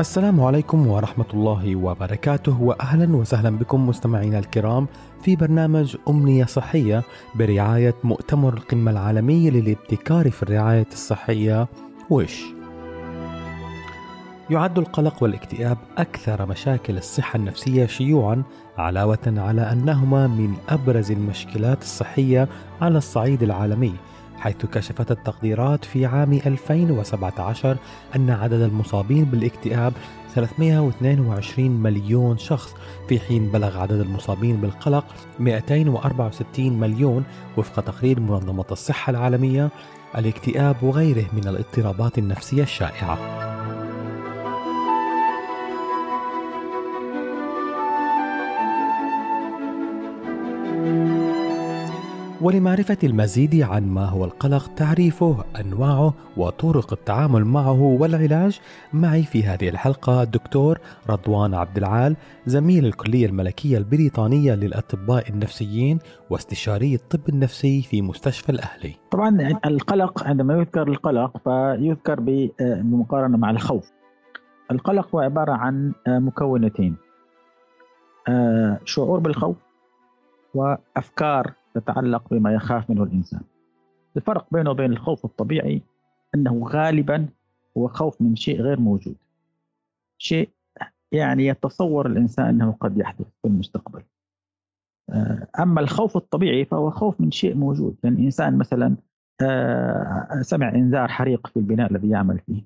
السلام عليكم ورحمة الله وبركاته وأهلا وسهلا بكم مستمعينا الكرام في برنامج أمنية صحية برعاية مؤتمر القمة العالمي للابتكار في الرعاية الصحية وش يعد القلق والاكتئاب أكثر مشاكل الصحة النفسية شيوعا علاوة على أنهما من أبرز المشكلات الصحية على الصعيد العالمي. حيث كشفت التقديرات في عام 2017 أن عدد المصابين بالاكتئاب 322 مليون شخص في حين بلغ عدد المصابين بالقلق 264 مليون وفق تقرير منظمة الصحة العالمية الاكتئاب وغيره من الاضطرابات النفسية الشائعة. ولمعرفة المزيد عن ما هو القلق تعريفه أنواعه وطرق التعامل معه والعلاج. معي في هذه الحلقة الدكتور رضوان عبد العال زميل الكلية الملكية البريطانية للأطباء النفسيين واستشاري الطب النفسي في مستشفى الأهلي. طبعا القلق عندما يذكر القلق فيذكر بمقارنة مع الخوف. القلق هو عبارة عن مكونتين شعور بالخوف وأفكار تتعلق بما يخاف منه الإنسان. الفرق بينه وبين الخوف الطبيعي أنه غالبا هو خوف من شيء غير موجود. شيء يعني يتصور الإنسان أنه قد يحدث في المستقبل. آه، أما الخوف الطبيعي فهو خوف من شيء موجود. يعني إنسان مثلا آه، سمع إنذار حريق في البناء الذي يعمل فيه.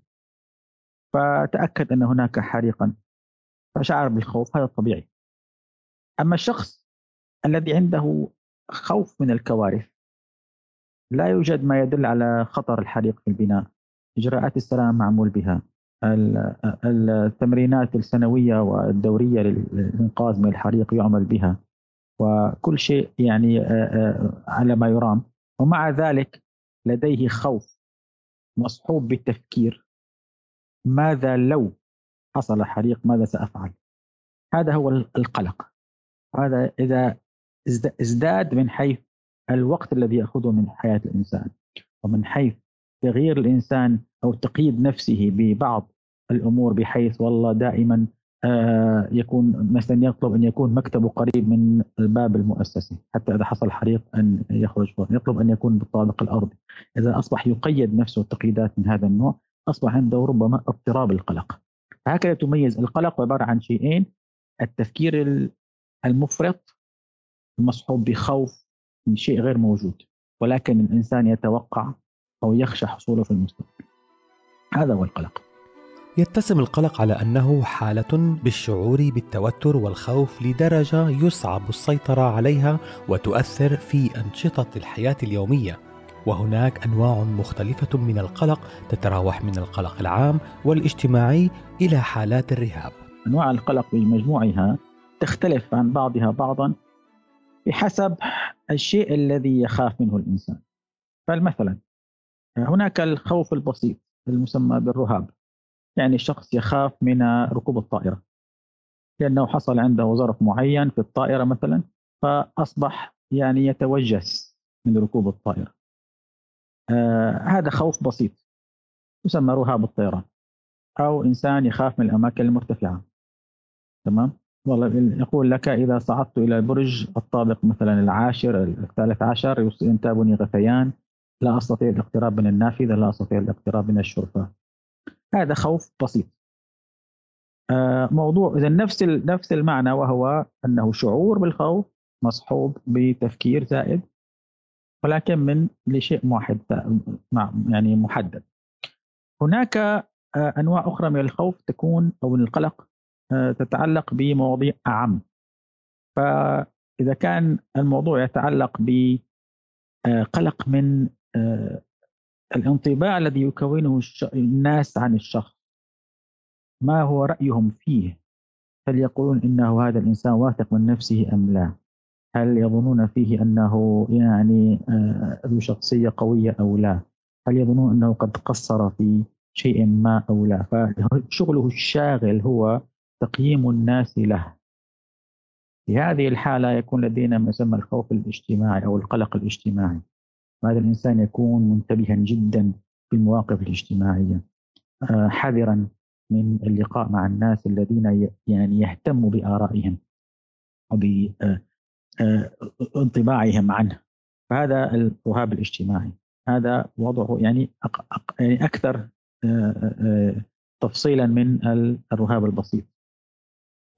فتأكد أن هناك حريقا. فشعر بالخوف هذا طبيعي. أما الشخص الذي عنده خوف من الكوارث. لا يوجد ما يدل على خطر الحريق في البناء. إجراءات السلام معمول بها. التمرينات السنوية والدورية للإنقاذ من الحريق يعمل بها. وكل شيء يعني على ما يرام. ومع ذلك لديه خوف مصحوب بالتفكير. ماذا لو حصل حريق؟ ماذا سأفعل؟ هذا هو القلق. هذا إذا ازداد من حيث الوقت الذي يأخذه من حياة الإنسان. ومن حيث تغيير الإنسان أو تقييد نفسه ببعض الأمور بحيث والله دائما آه، يكون مثلا يطلب أن يكون مكتبه قريب من الباب المؤسسي حتى إذا حصل حريق أن يخرج فوق. يطلب أن يكون بالطابق الأرضي. إذا أصبح يقيد نفسه تقييدات من هذا النوع أصبح عنده ربما اضطراب القلق. هكذا تميز القلق عبارة عن شيئين التفكير المفرط مصحوب بخوف من شيء غير موجود ولكن الإنسان يتوقع أو يخشى حصوله في المستقبل. هذا هو القلق. يتسم القلق على أنه حالة بالشعور بالتوتر والخوف لدرجة يصعب السيطرة عليها وتؤثر في أنشطة الحياة اليومية. وهناك أنواع مختلفة من القلق تتراوح من القلق العام والاجتماعي إلى حالات الرهاب. أنواع القلق بمجموعها تختلف عن بعضها بعضا بحسب الشيء الذي يخاف منه الإنسان. فمثلا هناك الخوف البسيط المسمى بالرهاب يعني الشخص يخاف من ركوب الطائرة. لأنه حصل عنده ظرف معين في الطائرة مثلا فأصبح يعني يتوجس من ركوب الطائرة. آه هذا خوف بسيط يسمى رهاب الطيران أو إنسان يخاف من الأماكن المرتفعة. تمام؟ والله يقول لك إذا صعدت إلى البرج الطابق مثلا العاشر الثالث عشر ينتابني غثيان لا أستطيع الاقتراب من النافذة لا أستطيع الاقتراب من الشرفة هذا خوف بسيط. آه، موضوع إذا نفس نفس المعنى وهو أنه شعور بالخوف مصحوب بتفكير زائد ولكن من لشيء واحد يعني محدد. هناك آه، أنواع أخرى من الخوف تكون أو من القلق تتعلق بمواضيع أعم. فإذا كان الموضوع يتعلق بقلق من آه، الانطباع الذي يكونه الناس عن الشخص ما هو رأيهم فيه؟ هل يقولون إنه هذا الإنسان واثق من نفسه أم لا؟ هل يظنون فيه أنه يعني آه، ذو شخصية قوية أو لا؟ هل يظنون أنه قد قصر في شيء ما أو لا؟ فشغله الشاغل هو تقييم الناس له. في هذه الحالة يكون لدينا ما يسمى الخوف الاجتماعي أو القلق الاجتماعي. هذا الإنسان يكون منتبها جدا في المواقف الاجتماعية آه، حذرا من اللقاء مع الناس الذين يعني يهتموا بآرائهم وبانطباعهم عنه. فهذا الرهاب الاجتماعي. هذا وضعه يعني يعني أكثر تفصيلا من الرهاب البسيط.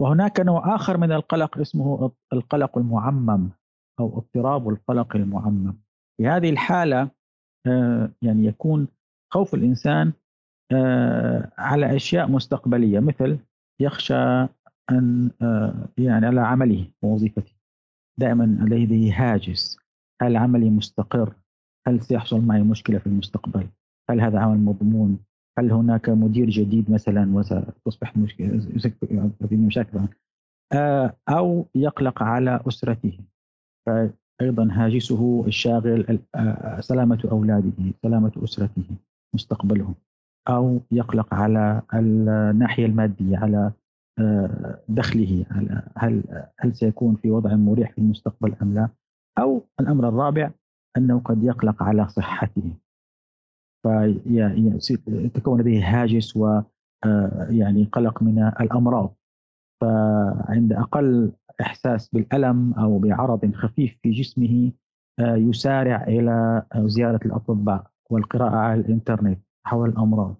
وهناك نوع آخر من القلق اسمه القلق المعمم أو اضطراب القلق المعمم. في هذه الحالة يعني يكون خوف الإنسان على أشياء مستقبلية مثل يخشى أن يعني على عمله ووظيفته. دائما لديه هاجس هل عملي مستقر؟ هل سيحصل معي مشكلة في المستقبل؟ هل هذا عمل مضمون؟ هل هناك مدير جديد مثلا وستصبح مشاكل آه، أو يقلق على أسرته. فأيضا هاجسه الشاغل آه، سلامة أولاده سلامة أسرته مستقبلهم. أو يقلق على الناحية المادية على آه، دخله على هل هل سيكون في وضع مريح في المستقبل أم لا. أو الأمر الرابع أنه قد يقلق على صحته. فتكون لديه هاجس و آه، يعني قلق من الأمراض. فعند أقل إحساس بالألم أو بعرض خفيف في جسمه آه، يسارع إلى زيارة الأطباء والقراءة على الإنترنت حول الأمراض.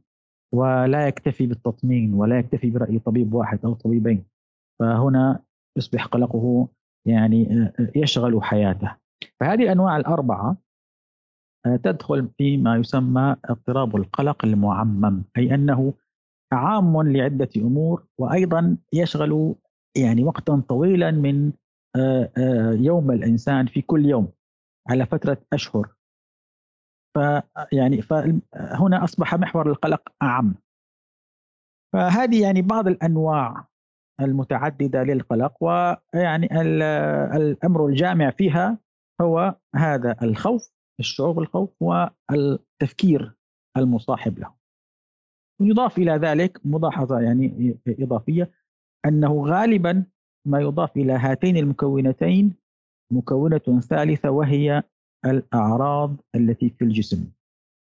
ولا يكتفي بالتطمين ولا يكتفي برأي طبيب واحد أو طبيبين. فهنا يصبح قلقه يعني آه، يشغل حياته. فهذه الأنواع الأربعة تدخل فيما يسمى اضطراب القلق المعمم أي أنه عام لعدة أمور وأيضا يشغل يعني وقتا طويلا من آه، آه، يوم الإنسان في كل يوم على فترة أشهر. فيعني فهنا أصبح محور القلق أعم. فهذه يعني بعض الأنواع المتعددة للقلق ويعني الأمر الجامع فيها هو هذا الخوف الشعور بالخوف والتفكير المصاحب له. يضاف إلى ذلك ملاحظة يعني إضافية أنه غالبا ما يضاف إلى هاتين المكونتين مكونة ثالثة وهي الأعراض التي في الجسم.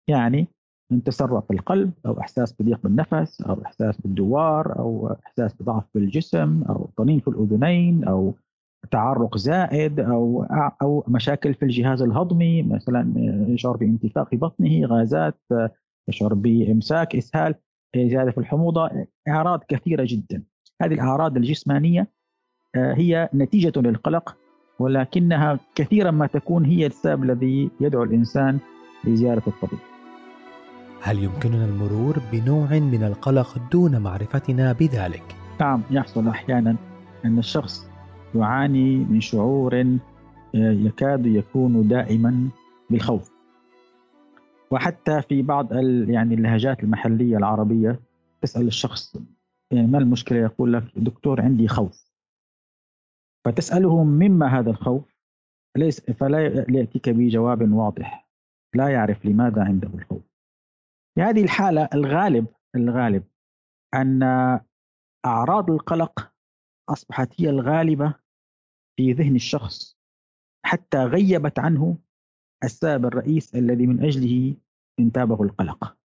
يعني من تسرع في القلب أو إحساس بضيق بالنفس أو إحساس بالدوار أو إحساس بضعف في الجسم أو طنين في الأذنين أو تعرق زائد أو أو مشاكل في الجهاز الهضمي مثلا يشعر بانتفاخ في بطنه غازات يشعر بإمساك إسهال زيادة في الحموضة أعراض كثيرة جدا هذه الأعراض الجسمانية آه، هي نتيجة للقلق ولكنها كثيرا ما تكون هي السبب الذي يدعو الإنسان لزيارة الطبيب هل يمكننا المرور بنوع من القلق دون معرفتنا بذلك؟ نعم يحصل أحيانا أن الشخص يعاني من شعور آه، يكاد يكون دائما بالخوف. وحتى في بعض يعني اللهجات المحلية العربية تسأل الشخص يعني ما المشكلة؟ يقول لك دكتور عندي خوف. فتساله مما هذا الخوف؟ ليس فلا يأتيك بجواب واضح. لا يعرف لماذا عنده الخوف. في هذه الحالة الغالب الغالب أن أعراض القلق أصبحت هي الغالبة في ذهن الشخص حتى غيبت عنه السبب الرئيس الذي من أجله انتابه القلق.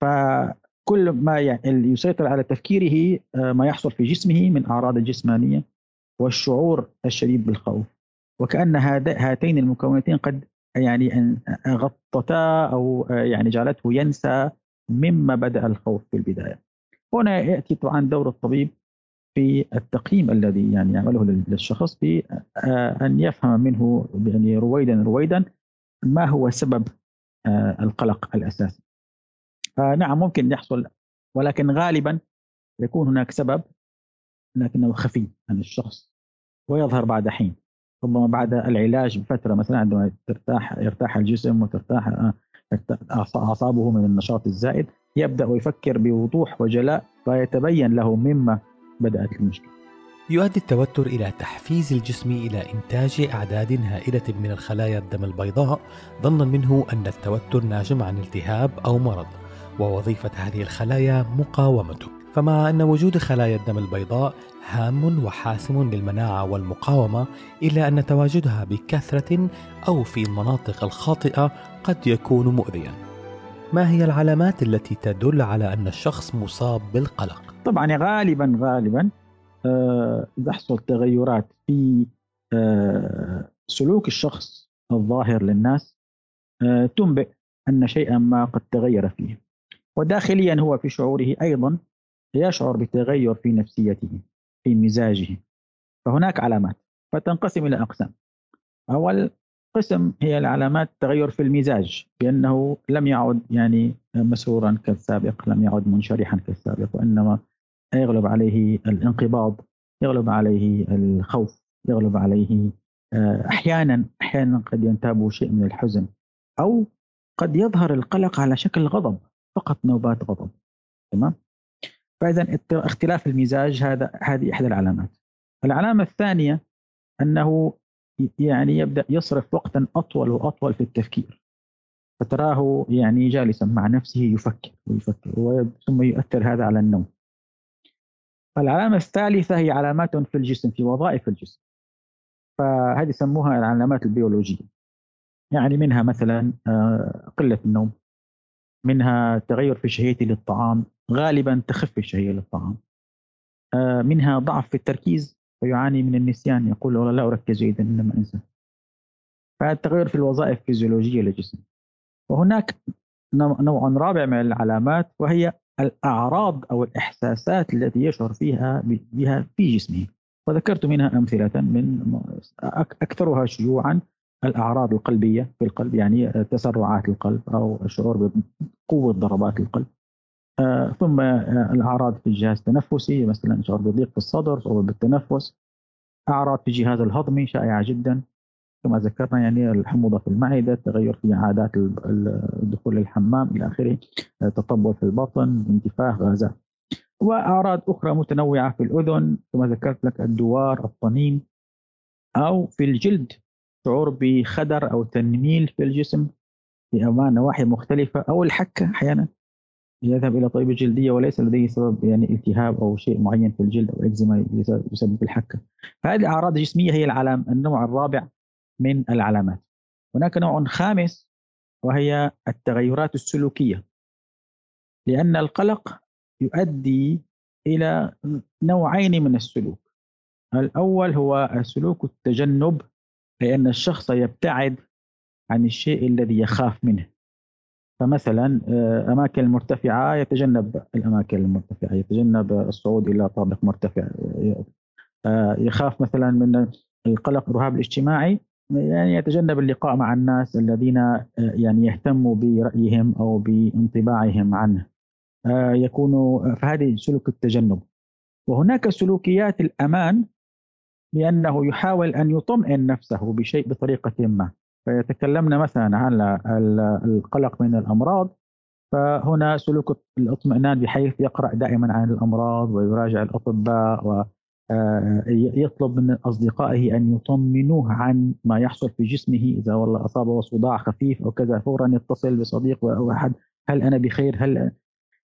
فكل ما يسيطر على تفكيره آه، ما يحصل في جسمه من أعراض الجسمانيه والشعور الشديد بالخوف وكأن هاتين المكونتين قد يعني غطتا أو آه، يعني جعلته ينسى مما بدأ الخوف في البداية. هنا يأتي طبعا دور الطبيب في التقييم الذي يعني يعمله للشخص في آه، أن يفهم منه يعني رويدا رويدا ما هو سبب آه، القلق الأساسي. نعم ممكن يحصل ولكن غالبا يكون هناك سبب لكنه خفي عن الشخص ويظهر بعد حين ربما بعد العلاج بفترة مثلا عندما ترتاح يرتاح الجسم وترتاح آه، أعصابه من النشاط الزائد يبدأ يفكر بوضوح وجلاء فيتبين له مما بدأت المشكلة. يؤدي التوتر إلى تحفيز الجسم إلى إنتاج أعداد هائلة من الخلايا الدم البيضاء ظنا منه أن التوتر ناجم عن التهاب أو مرض ووظيفة هذه الخلايا مقاومته. فمع أن وجود خلايا الدم البيضاء هام وحاسم للمناعة والمقاومة إلا أن تواجدها بكثرة أو في المناطق الخاطئة قد يكون مؤذيا. ما هي العلامات التي تدل على أن الشخص مصاب بالقلق؟ طبعا غالبا غالبا آه، تحصل تغيرات في آه، سلوك الشخص الظاهر للناس آه، تنبئ أن شيئا ما قد تغير فيه. وداخليا هو في شعوره أيضا يشعر بتغير في نفسيته في مزاجه. فهناك علامات. فتنقسم إلى أقسام. أول قسم هي العلامات تغير في المزاج بأنه لم يعد يعني مسرورا كالسابق لم يعد منشرحا كالسابق وإنما يغلب عليه الانقباض يغلب عليه الخوف يغلب عليه آه، أحيانا أحيانا قد ينتابه شيء من الحزن أو قد يظهر القلق على شكل غضب فقط نوبات غضب. تمام؟ فاذا اختلاف المزاج هذا هذه إحدى العلامات. العلامة الثانية أنه يعني يبدأ يصرف وقتا أطول وأطول في التفكير. فتراه يعني جالسا مع نفسه يفكر ويفكر ثم يؤثر هذا على النوم. العلامة الثالثة هي علامات في الجسم في وظائف الجسم. فهذه يسموها العلامات البيولوجية. يعني منها مثلا آه، قلة النوم. منها تغير في شهيتي للطعام غالبا تخف الشهية للطعام آه، منها ضعف في التركيز. فيعاني من النسيان. يقول والله لا أركز جيدا إنما أنسى. فهذا تغير في الوظائف الفيزيولوجية للجسم. وهناك نوع رابع من العلامات وهي الأعراض أو الإحساسات التي يشعر فيها بها في جسمه. وذكرت منها أمثلة من أكثرها شيوعا الأعراض القلبية في القلب يعني تسرعات القلب أو الشعور بقوة ضربات القلب. آه، ثم آه، الأعراض في الجهاز التنفسي مثلا شعور بضيق في الصدر صعوبة بالتنفس. أعراض في الجهاز الهضمي شائعة جدا. كما ذكرنا يعني الحموضة في المعدة، تغير في عادات الدخول للحمام إلى آخره، تطبل في البطن، انتفاخ غازات. وأعراض أخرى متنوعة في الأذن كما ذكرت لك الدوار، الطنين أو في الجلد شعور بخدر أو تنميل في الجسم في أمان نواحي مختلفة أو الحكة أحيانا يذهب إلى طبيب الجلديه وليس لديه سبب يعني التهاب أو شيء معين في الجلد أو إكزيما يسبب الحكة. فهذه اعراض جسميه هي العلام النوع الرابع من العلامات. هناك نوع خامس وهي التغيرات السلوكية. لأن القلق يؤدي إلى نوعين من السلوك. الأول هو سلوك التجنب لأن الشخص يبتعد عن الشيء الذي يخاف منه. فمثلا آه، أماكن المرتفعة يتجنب الأماكن المرتفعة يتجنب الصعود إلى طابق مرتفع آه، يخاف مثلا من القلق الرهاب الاجتماعي. يعني يتجنب اللقاء مع الناس الذين آه، يعني يهتموا برأيهم أو بانطباعهم عنه. آه، يكون فهذه سلوك التجنب. وهناك سلوكيات الأمان لأنه يحاول أن يطمئن نفسه بشيء بطريقة ما. فيتكلمنا مثلا عن القلق من الأمراض. فهنا سلوك الإطمئنان بحيث يقرأ دائما عن الأمراض ويراجع الأطباء آه، يطلب من أصدقائه أن يطمنوه عن ما يحصل في جسمه. إذا والله أصابه صداع خفيف أو كذا فورا يتصل بصديق أو أحد. هل أنا بخير؟ هل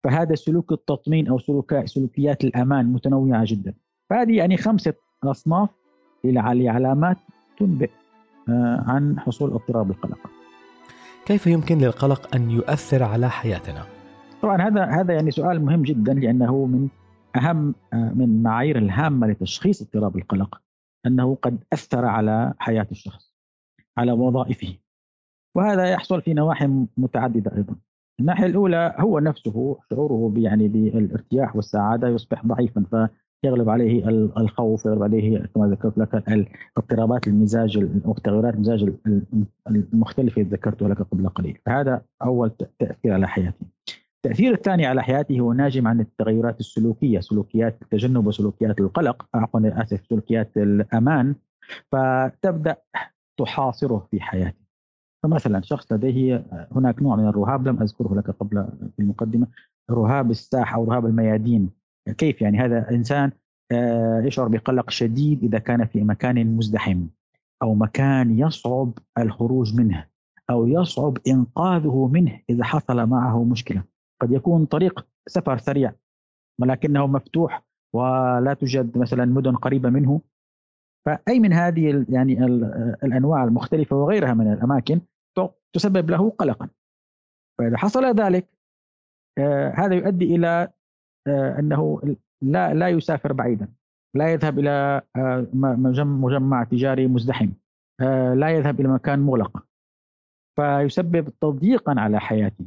فهذا سلوك التطمين أو سلوك سلوكيات الأمان متنوعة جدا. فهذه يعني خمسة أصناف لعلامات تنبئ آه، عن حصول اضطراب القلق. كيف يمكن للقلق أن يؤثر على حياتنا؟ طبعا هذا هذا يعني سؤال مهم جدا لأنه من أهم آه، من المعايير الهامة لتشخيص اضطراب القلق أنه قد أثر على حياة الشخص على وظائفه. وهذا يحصل في نواحي متعددة أيضا. الناحية الأولى هو نفسه شعوره يعني بالارتياح والسعادة يصبح ضعيفا فيغلب عليه الخوف يغلب عليه كما ذكرت لك اضطرابات المزاج أو تغيرات المزاج المختلفة اللي ذكرتها لك قبل قليل. فهذا أول تأثير على حياته التأثير الثاني على حياته هو ناجم عن التغيرات السلوكية سلوكيات التجنب وسلوكيات القلق عفوا آسف سلوكيات الأمان فتبدأ تحاصره في حياته. فمثلا شخص لديه هناك نوع من الرهاب لم أذكره لك قبل في المقدمة رهاب الساحة أو رهاب الميادين. كيف يعني؟ هذا إنسان آه، يشعر بقلق شديد إذا كان في مكان مزدحم أو مكان يصعب الخروج منه أو يصعب إنقاذه منه إذا حصل معه مشكلة. قد يكون طريق سفر سريع ولكنه مفتوح ولا توجد مثلا مدن قريبة منه. فأي من هذه يعني الأنواع المختلفة وغيرها من الأماكن تسبب له قلقا. فإذا حصل ذلك آه، هذا يؤدي إلى آه، أنه لا لا يسافر بعيدا. لا يذهب إلى مجمع تجاري مزدحم. لا يذهب إلى مكان مغلق. فيسبب تضييقا على حياته.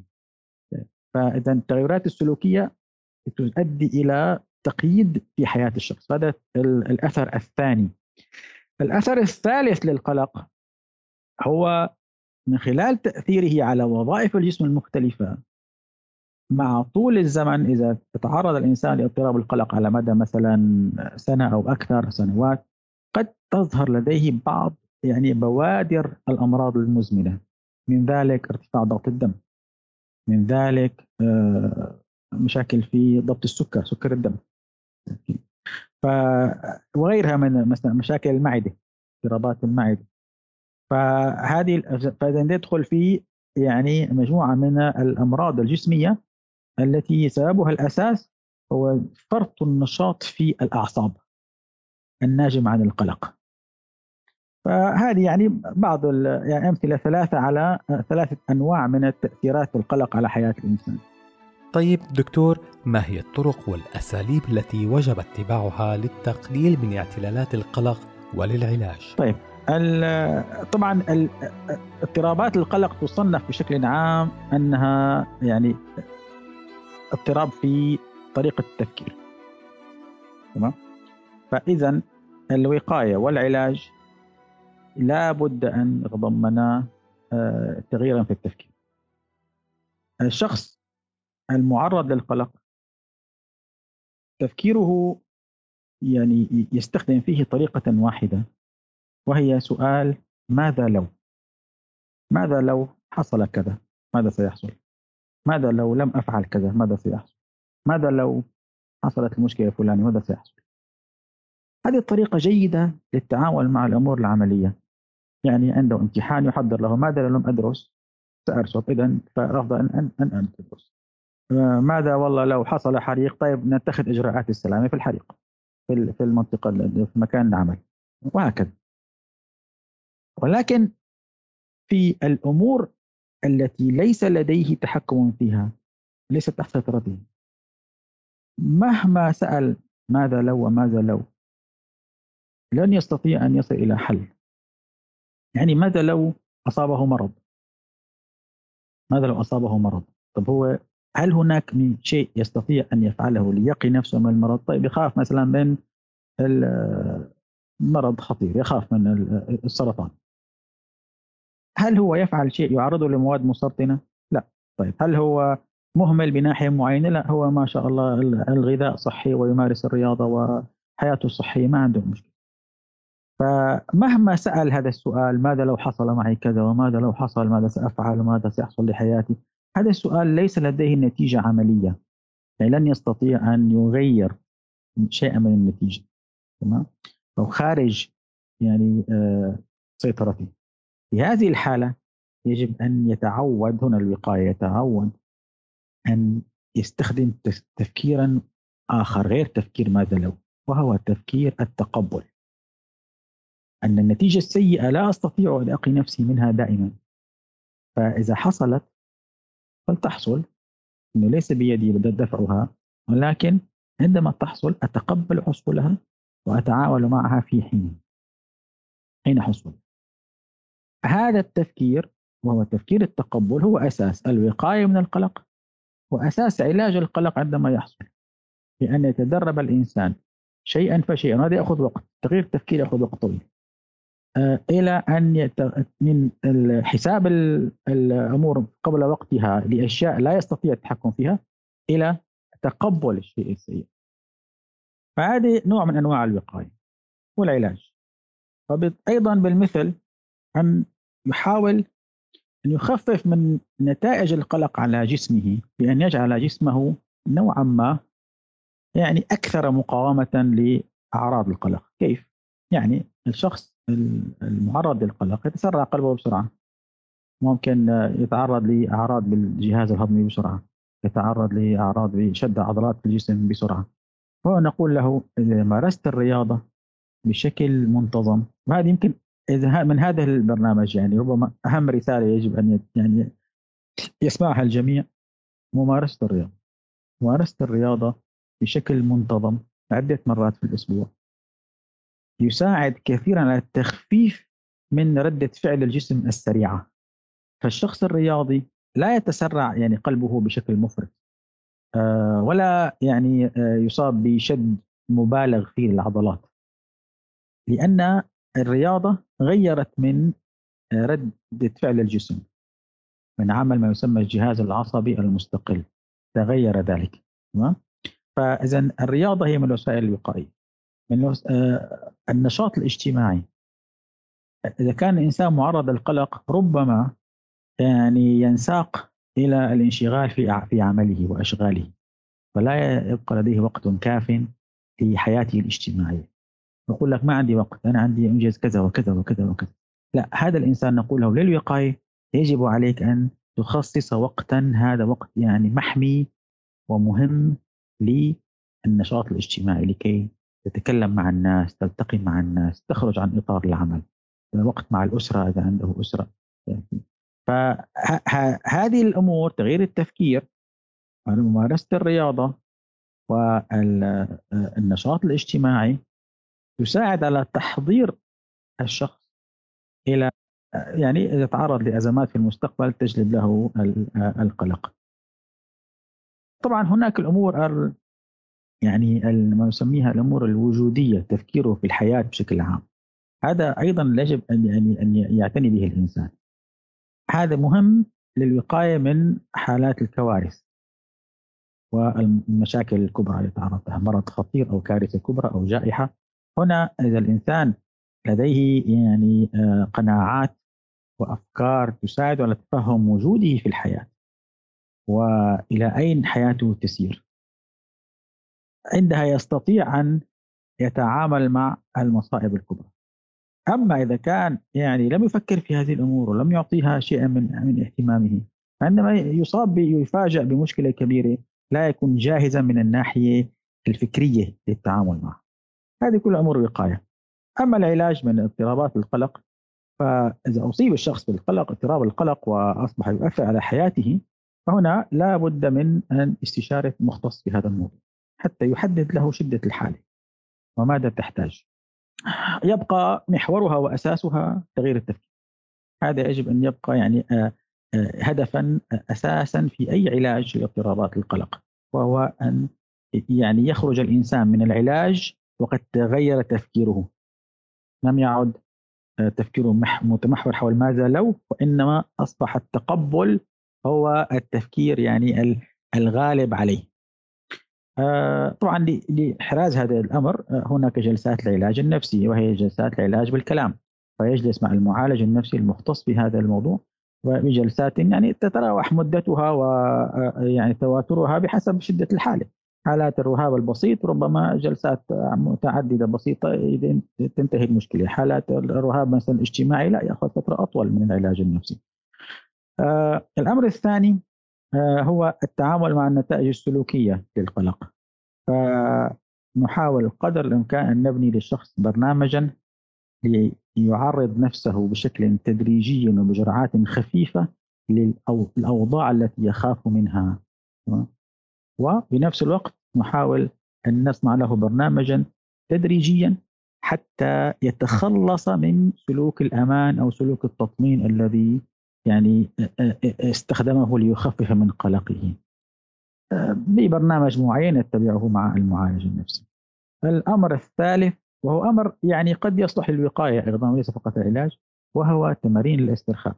فإذا التغيرات السلوكية تؤدي إلى تقييد في حياة الشخص. هذا الأثر الثاني. الأثر الثالث للقلق هو من خلال تأثيره على وظائف الجسم المختلفة مع طول الزمن إذا تعرض الإنسان لاضطراب القلق على مدى مثلا سنة أو أكثر سنوات قد تظهر لديه بعض يعني بوادر الأمراض المزمنة. من ذلك ارتفاع ضغط الدم. من ذلك آه، مشاكل في ضبط السكر سكر الدم. ف وغيرها من مثلا مشاكل المعدة اضطرابات المعدة. فهذه فإذا ندخل في يعني مجموعة من الأمراض الجسمية التي سببها الأساس هو فرط النشاط في الأعصاب الناجم عن القلق. فهذه يعني بعض يعني أمثلة ثلاثة على ثلاثة أنواع من التاثيرات القلق على حياة الإنسان. طيب دكتور ما هي الطرق والأساليب التي وجب اتباعها للتقليل من اعتلالات القلق وللعلاج؟ طيب طبعا اضطرابات القلق تصنف بشكل عام أنها يعني اضطراب في طريقة التفكير. تمام؟ فاذا الوقاية والعلاج لا بد أن يتضمن آه، تغييرا في التفكير. الشخص المعرض للقلق تفكيره يعني يستخدم فيه طريقة واحدة وهي سؤال ماذا لو؟ ماذا لو حصل كذا؟ ماذا سيحصل؟ ماذا لو لم أفعل كذا؟ ماذا سيحصل؟ ماذا لو حصلت المشكلة الفلانية؟ ماذا سيحصل؟ هذه الطريقة جيدة للتعامل مع الأمور العملية. يعني عنده امتحان يحضر له. ماذا لم أدرس؟ سأرسب إذا فالأفضل أن أن أن تدرس ماذا؟ والله لو حصل حريق طيب نتخذ إجراءات السلامة في الحريق في في المنطقة في مكان العمل. وهكذا. ولكن في الأمور التي ليس لديه تحكم فيها ليست تحت سيطرته. مهما سأل ماذا لو وماذا لو لن يستطيع أن يصل إلى حل. يعني ماذا لو أصابه مرض؟ ماذا لو أصابه مرض؟ طب هو هل هناك من شيء يستطيع أن يفعله ليقي نفسه من المرض؟ طيب يخاف مثلا من مرض خطير يخاف من السرطان. هل هو يفعل شيء يعرضه لمواد مسرطنة؟ لا. طيب هل هو مهمل بناحية معينة؟ لا هو ما شاء الله الغذاء صحي ويمارس الرياضة وحياته صحية ما عنده مشكلة. فمهما سأل هذا السؤال ماذا لو حصل معي كذا؟ وماذا لو حصل؟ ماذا سأفعل؟ وماذا سيحصل لحياتي؟ هذا السؤال ليس لديه نتيجة عملية يعني لن يستطيع أن يغير شيئا من النتيجة تمام؟ أو خارج يعني آه سيطرته. في هذه الحالة يجب أن يتعود هنا الوقاية يتعود أن يستخدم تفكيرا آخر غير تفكير ماذا لو وهو تفكير التقبل. أن النتيجة السيئة لا أستطيع أن أقي نفسي منها دائما. فإذا حصلت فلتحصل. أنه ليس بيدي دفعها ولكن عندما تحصل أتقبل حصولها وأتعامل معها في حين. حين حصول. هذا التفكير وهو تفكير التقبل هو أساس الوقاية من القلق وأساس علاج القلق عندما يحصل. لأن يتدرب الإنسان شيئا فشيئا. هذا يأخذ وقت تغيير التفكير يأخذ وقت طويل. إلى أن. من حساب الأمور قبل وقتها لأشياء لا يستطيع التحكم فيها إلى تقبل الشيء السيء. فهذه نوع من أنواع الوقاية والعلاج. أيضا بالمثل أن يحاول أن يخفف من نتائج القلق على جسمه بأن يجعل جسمه نوعا ما يعني أكثر مقاومة لأعراض القلق، كيف؟ يعني الشخص المعرض للقلق يتسرع قلبه بسرعة. ممكن يتعرض لأعراض بالجهاز الهضمي بسرعة يتعرض لأعراض بشد عضلات الجسم بسرعة. ونقول له إذا مارست الرياضة بشكل منتظم وهذه يمكن إذا من هذا البرنامج يعني ربما أهم رسالة يجب أن يعني يسمعها الجميع ممارسة الرياضة. ممارسة الرياضة بشكل منتظم عدة مرات في الأسبوع. يساعد كثيرا على التخفيف من ردة فعل الجسم السريعة. فالشخص الرياضي لا يتسرع يعني قلبه بشكل مفرط آه، ولا يعني آه، يصاب بشد مبالغ فيه للعضلات لأن الرياضة غيرت من آه، ردة فعل الجسم من عمل ما يسمى الجهاز العصبي المستقل. تغير ذلك تمام؟ فاذا الرياضة هي من الوسائل الوقائية من النشاط الاجتماعي. إذا كان الإنسان معرض للقلق ربما يعني ينساق إلى الانشغال في في عمله وأشغاله فلا يبقى لديه وقت كاف في حياته الاجتماعية. يقول لك ما عندي وقت أنا عندي انجز كذا وكذا وكذا وكذا. لا هذا الإنسان نقول له للوقاية يجب عليك أن تخصص وقتا هذا وقت يعني محمي ومهم للنشاط الاجتماعي لكي تتكلم مع الناس تلتقي مع الناس تخرج عن إطار العمل وقت مع الأسرة إذا عنده أسرة فهذه الأمور تغيير التفكير ممارسة الرياضة والنشاط الاجتماعي تساعد على تحضير الشخص إلى يعني اذا تعرض لأزمات في المستقبل تجلب له القلق. طبعا هناك الأمور يعني ما نسميها الأمور الوجودية تفكيره في الحياة بشكل عام. هذا أيضا يجب أن يعني أن يعتني به الإنسان. هذا مهم للوقاية من حالات الكوارث والمشاكل الكبرى اللي تعرض لها مرض خطير أو كارثة كبرى أو جائحة هنا إذا الإنسان لديه يعني آه، قناعات وأفكار تساعد على تفهم وجوده في الحياة وإلى أين حياته تسير عندها يستطيع أن يتعامل مع المصائب الكبرى. أما إذا كان يعني لم يفكر في هذه الأمور ولم يعطيها شيئا من من اهتمامه فعندما يصاب يفاجأ بمشكلة كبيرة لا يكون جاهزا من الناحية الفكرية للتعامل معها هذه كل أمور وقايه أما العلاج من اضطرابات القلق فإذا أصيب الشخص بالقلق اضطراب القلق وأصبح يؤثر على حياته فهنا لا بد من أن استشارة مختص في هذا الموضوع. حتى يحدد له شدة الحالة. وماذا تحتاج؟ يبقى محورها وأساسها تغيير التفكير. هذا يجب أن يبقى يعني آه، آه، هدفا أساسا في أي علاج لاضطرابات القلق. وهو أن يعني يخرج الإنسان من العلاج وقد تغير تفكيره. لم يعد آه، تفكيره متمحور حول ماذا لو وإنما أصبح التقبل هو التفكير يعني الغالب عليه. آه، طبعا لإحراز هذا الأمر آه، هناك جلسات العلاج النفسي وهي جلسات العلاج بالكلام. فيجلس مع المعالج النفسي المختص بهذا الموضوع وبجلسات يعني تتراوح مدتها ويعني تواترها بحسب شدة الحالة. حالات الرهاب البسيط ربما جلسات متعددة بسيطة تنتهي المشكلة. حالات الرهاب مثلا الاجتماعي لا يأخذ فترة أطول من العلاج النفسي. آه الأمر الثاني آه هو التعامل مع النتائج السلوكية للقلق فنحاول قدر الإمكان أن نبني للشخص برنامجا ليعرض نفسه بشكل تدريجي وبجرعات خفيفة للأوضاع التي يخاف منها. وبنفس الوقت نحاول أن نصنع له برنامجا تدريجيا حتى يتخلص من سلوك الأمان أو سلوك التطمين الذي يعني استخدمه ليخفف من قلقه. ببرنامج معين يتبعه مع المعالج النفسي. الأمر الثالث وهو أمر يعني قد يصلح للوقاية أيضا وليس فقط العلاج وهو تمارين الاسترخاء.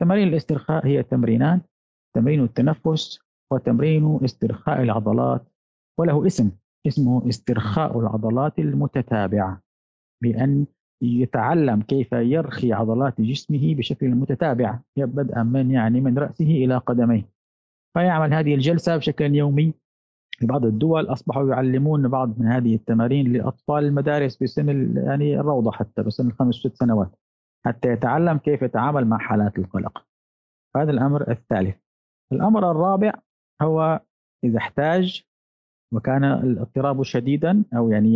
تمارين الاسترخاء هي تمرينان تمرين التنفس وتمرين استرخاء العضلات وله اسم اسمه استرخاء العضلات المتتابعة بأن يتعلم كيف يرخي عضلات جسمه بشكل متتابع بدءا من يعني من رأسه إلى قدميه. فيعمل هذه الجلسة بشكل يومي. في بعض الدول أصبحوا يعلمون بعض من هذه التمارين لأطفال المدارس في سن يعني الروضة حتى بسن الخمس ست سنوات حتى يتعلم كيف يتعامل مع حالات القلق. هذا الأمر الثالث. الأمر الرابع هو إذا احتاج وكان الاضطراب شديدا أو يعني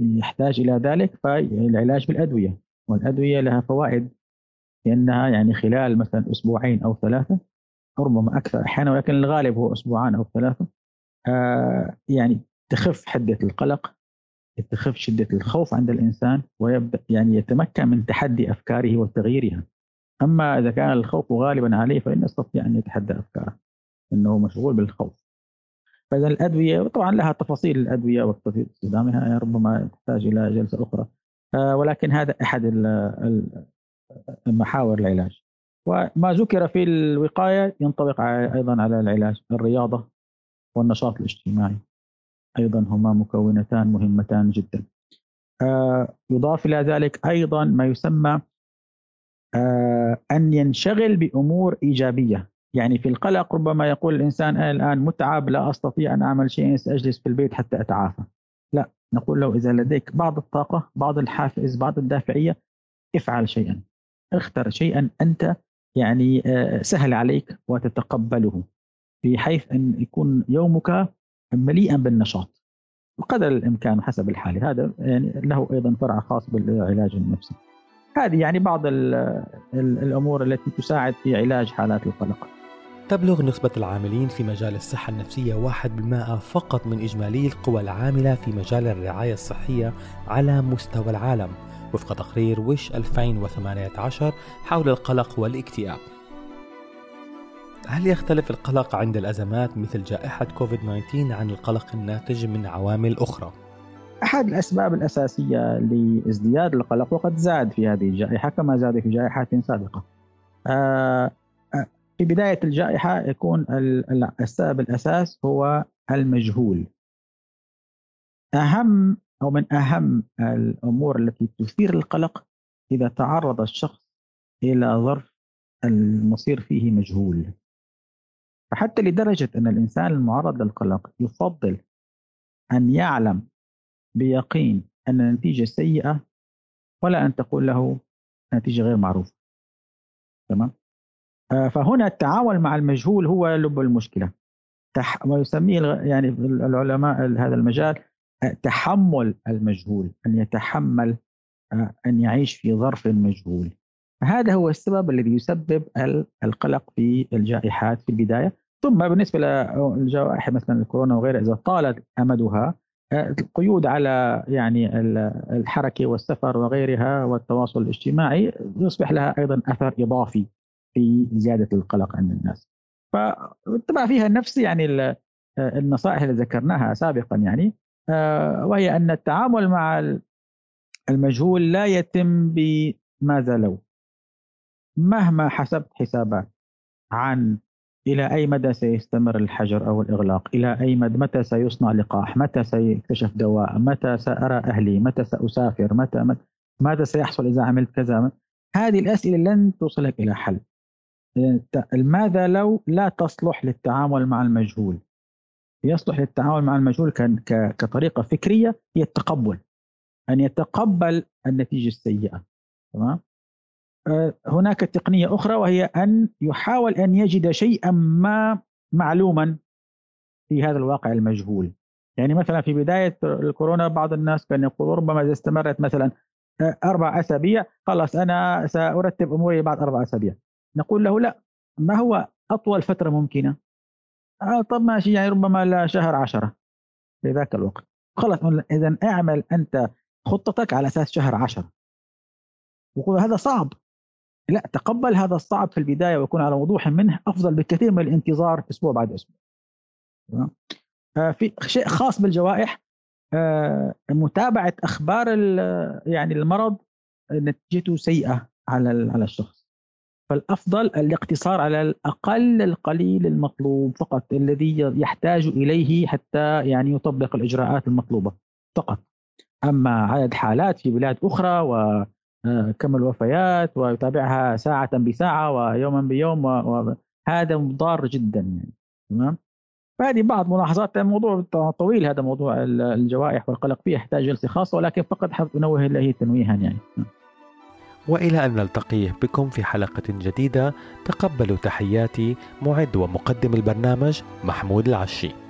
يحتاج إلى ذلك فالعلاج بالأدوية والأدوية لها فوائد لأنها يعني خلال مثلا أسبوعين أو ثلاثة ربما أكثر أحيانا ولكن الغالب هو اسبوعان أو ثلاثة آه يعني تخف حدة القلق تخف شدة الخوف عند الإنسان ويبدأ يعني يتمكن من تحدي أفكاره وتغييرها. أما إذا كان الخوف غالبا عليه فإن يستطيع أن يتحدى أفكاره انه مشغول بالخوف. فإذا الأدوية طبعا لها تفاصيل الأدوية وتفاصيل استخدامها ربما تحتاج إلى جلسة أخرى. آه ولكن هذا أحد محاور العلاج. وما ذكر في الوقاية ينطبق أيضا على العلاج الرياضة والنشاط الاجتماعي. أيضا هما مكونتان مهمتان جدا. آه يضاف إلى ذلك أيضا ما يسمى آه أن ينشغل بأمور إيجابية. يعني في القلق ربما يقول الإنسان أنا الآن متعب لا أستطيع أن أعمل شيء ساجلس في البيت حتى أتعافى. لا نقول له إذا لديك بعض الطاقة بعض الحافز بعض الدافعية افعل شيئا. اختر شيئا أنت يعني آه، سهل عليك وتتقبله بحيث أن يكون يومك مليئا بالنشاط بقدر الإمكان حسب الحاله هذا يعني له أيضا فرع خاص بالعلاج النفسي. هذه يعني بعض الأمور التي تساعد في علاج حالات القلق. تبلغ نسبة العاملين في مجال الصحة النفسية 1% فقط من إجمالي القوى العاملة في مجال الرعاية الصحية على مستوى العالم. وفق تقرير وش 2018 حول القلق والاكتئاب. هل يختلف القلق عند الأزمات مثل جائحة كوفيد-19 عن القلق الناتج من عوامل أخرى؟ أحد الأسباب الأساسية لازدياد القلق وقد زاد في هذه الجائحة كما زاد في جائحات سابقة. آه، في بداية الجائحة يكون السبب الأساس هو المجهول. أهم أو من أهم الأمور التي تثير القلق إذا تعرض الشخص إلى ظرف المصير فيه مجهول. فحتى لدرجة أن الإنسان المعرض للقلق يفضل أن يعلم بيقين أن النتيجة سيئة ولا أن تقول له نتيجة غير معروفة. تمام؟ فهنا التعامل مع المجهول هو لب المشكلة. ما يسميه يعني العلماء هذا المجال تحمل المجهول أن يتحمل آه، أن يعيش في ظرف مجهول. هذا هو السبب الذي يسبب القلق في الجائحات في البداية. ثم بالنسبة للجوائح مثلا الكورونا وغيرها إذا طالت أمدها آه، القيود على يعني الحركة والسفر وغيرها والتواصل الاجتماعي يصبح لها أيضا أثر إضافي. في زيادة القلق عند الناس. فطبعا فيها نفس يعني النصائح اللي ذكرناها سابقا يعني آه، وهي أن التعامل مع المجهول لا يتم بماذا لو مهما حسبت حسابات عن إلى أي مدى سيستمر الحجر أو الإغلاق إلى أي مدى متى سيصنع لقاح متى سيكتشف دواء متى سأرى أهلي متى سأسافر متى, ماذا سيحصل إذا عملت كذا هذه الأسئلة لن توصلك إلى حل. ماذا لو لا تصلح للتعامل مع المجهول؟ يصلح للتعامل مع المجهول كطريقة فكرية هي التقبل أن يتقبل النتيجة السيئة تمام؟ آه، هناك تقنية أخرى وهي أن يحاول أن يجد شيئا ما معلوما في هذا الواقع المجهول. يعني مثلا في بداية الكورونا بعض الناس كان يقول ربما إذا استمرت مثلا آه، أربع أسابيع خلاص أنا سأرتب أموري بعد أربع أسابيع. نقول له لا ما هو أطول فترة ممكنة؟ آه طب ماشي يعني ربما لا شهر عشرة في ذاك الوقت. خلاص إذا اعمل أنت خطتك على أساس شهر عشرة. وقول هذا صعب. لا تقبل هذا الصعب في البداية ويكون على وضوح منه أفضل بكثير من الانتظار أسبوع بعد أسبوع. آه في شيء خاص بالجوائح آه متابعة أخبار يعني المرض نتيجته سيئة على على الشخص. فالأفضل الاقتصار على الأقل القليل المطلوب فقط الذي يحتاج إليه حتى يعني يطبق الإجراءات المطلوبة فقط. أما عدد حالات في بلاد أخرى وكم آه، الوفيات ويتابعها ساعة بساعة ويوما بيوم وهذا ضار جدا يعني تمام؟ فهذه بعض ملاحظات موضوع طويل هذا موضوع الجوائح والقلق فيه يحتاج جلسه خاصه ولكن فقط أنوه له تنويها يعني. وإلى أن نلتقي بكم في حلقة جديدة تقبلوا تحياتي معد ومقدم البرنامج محمود العشي.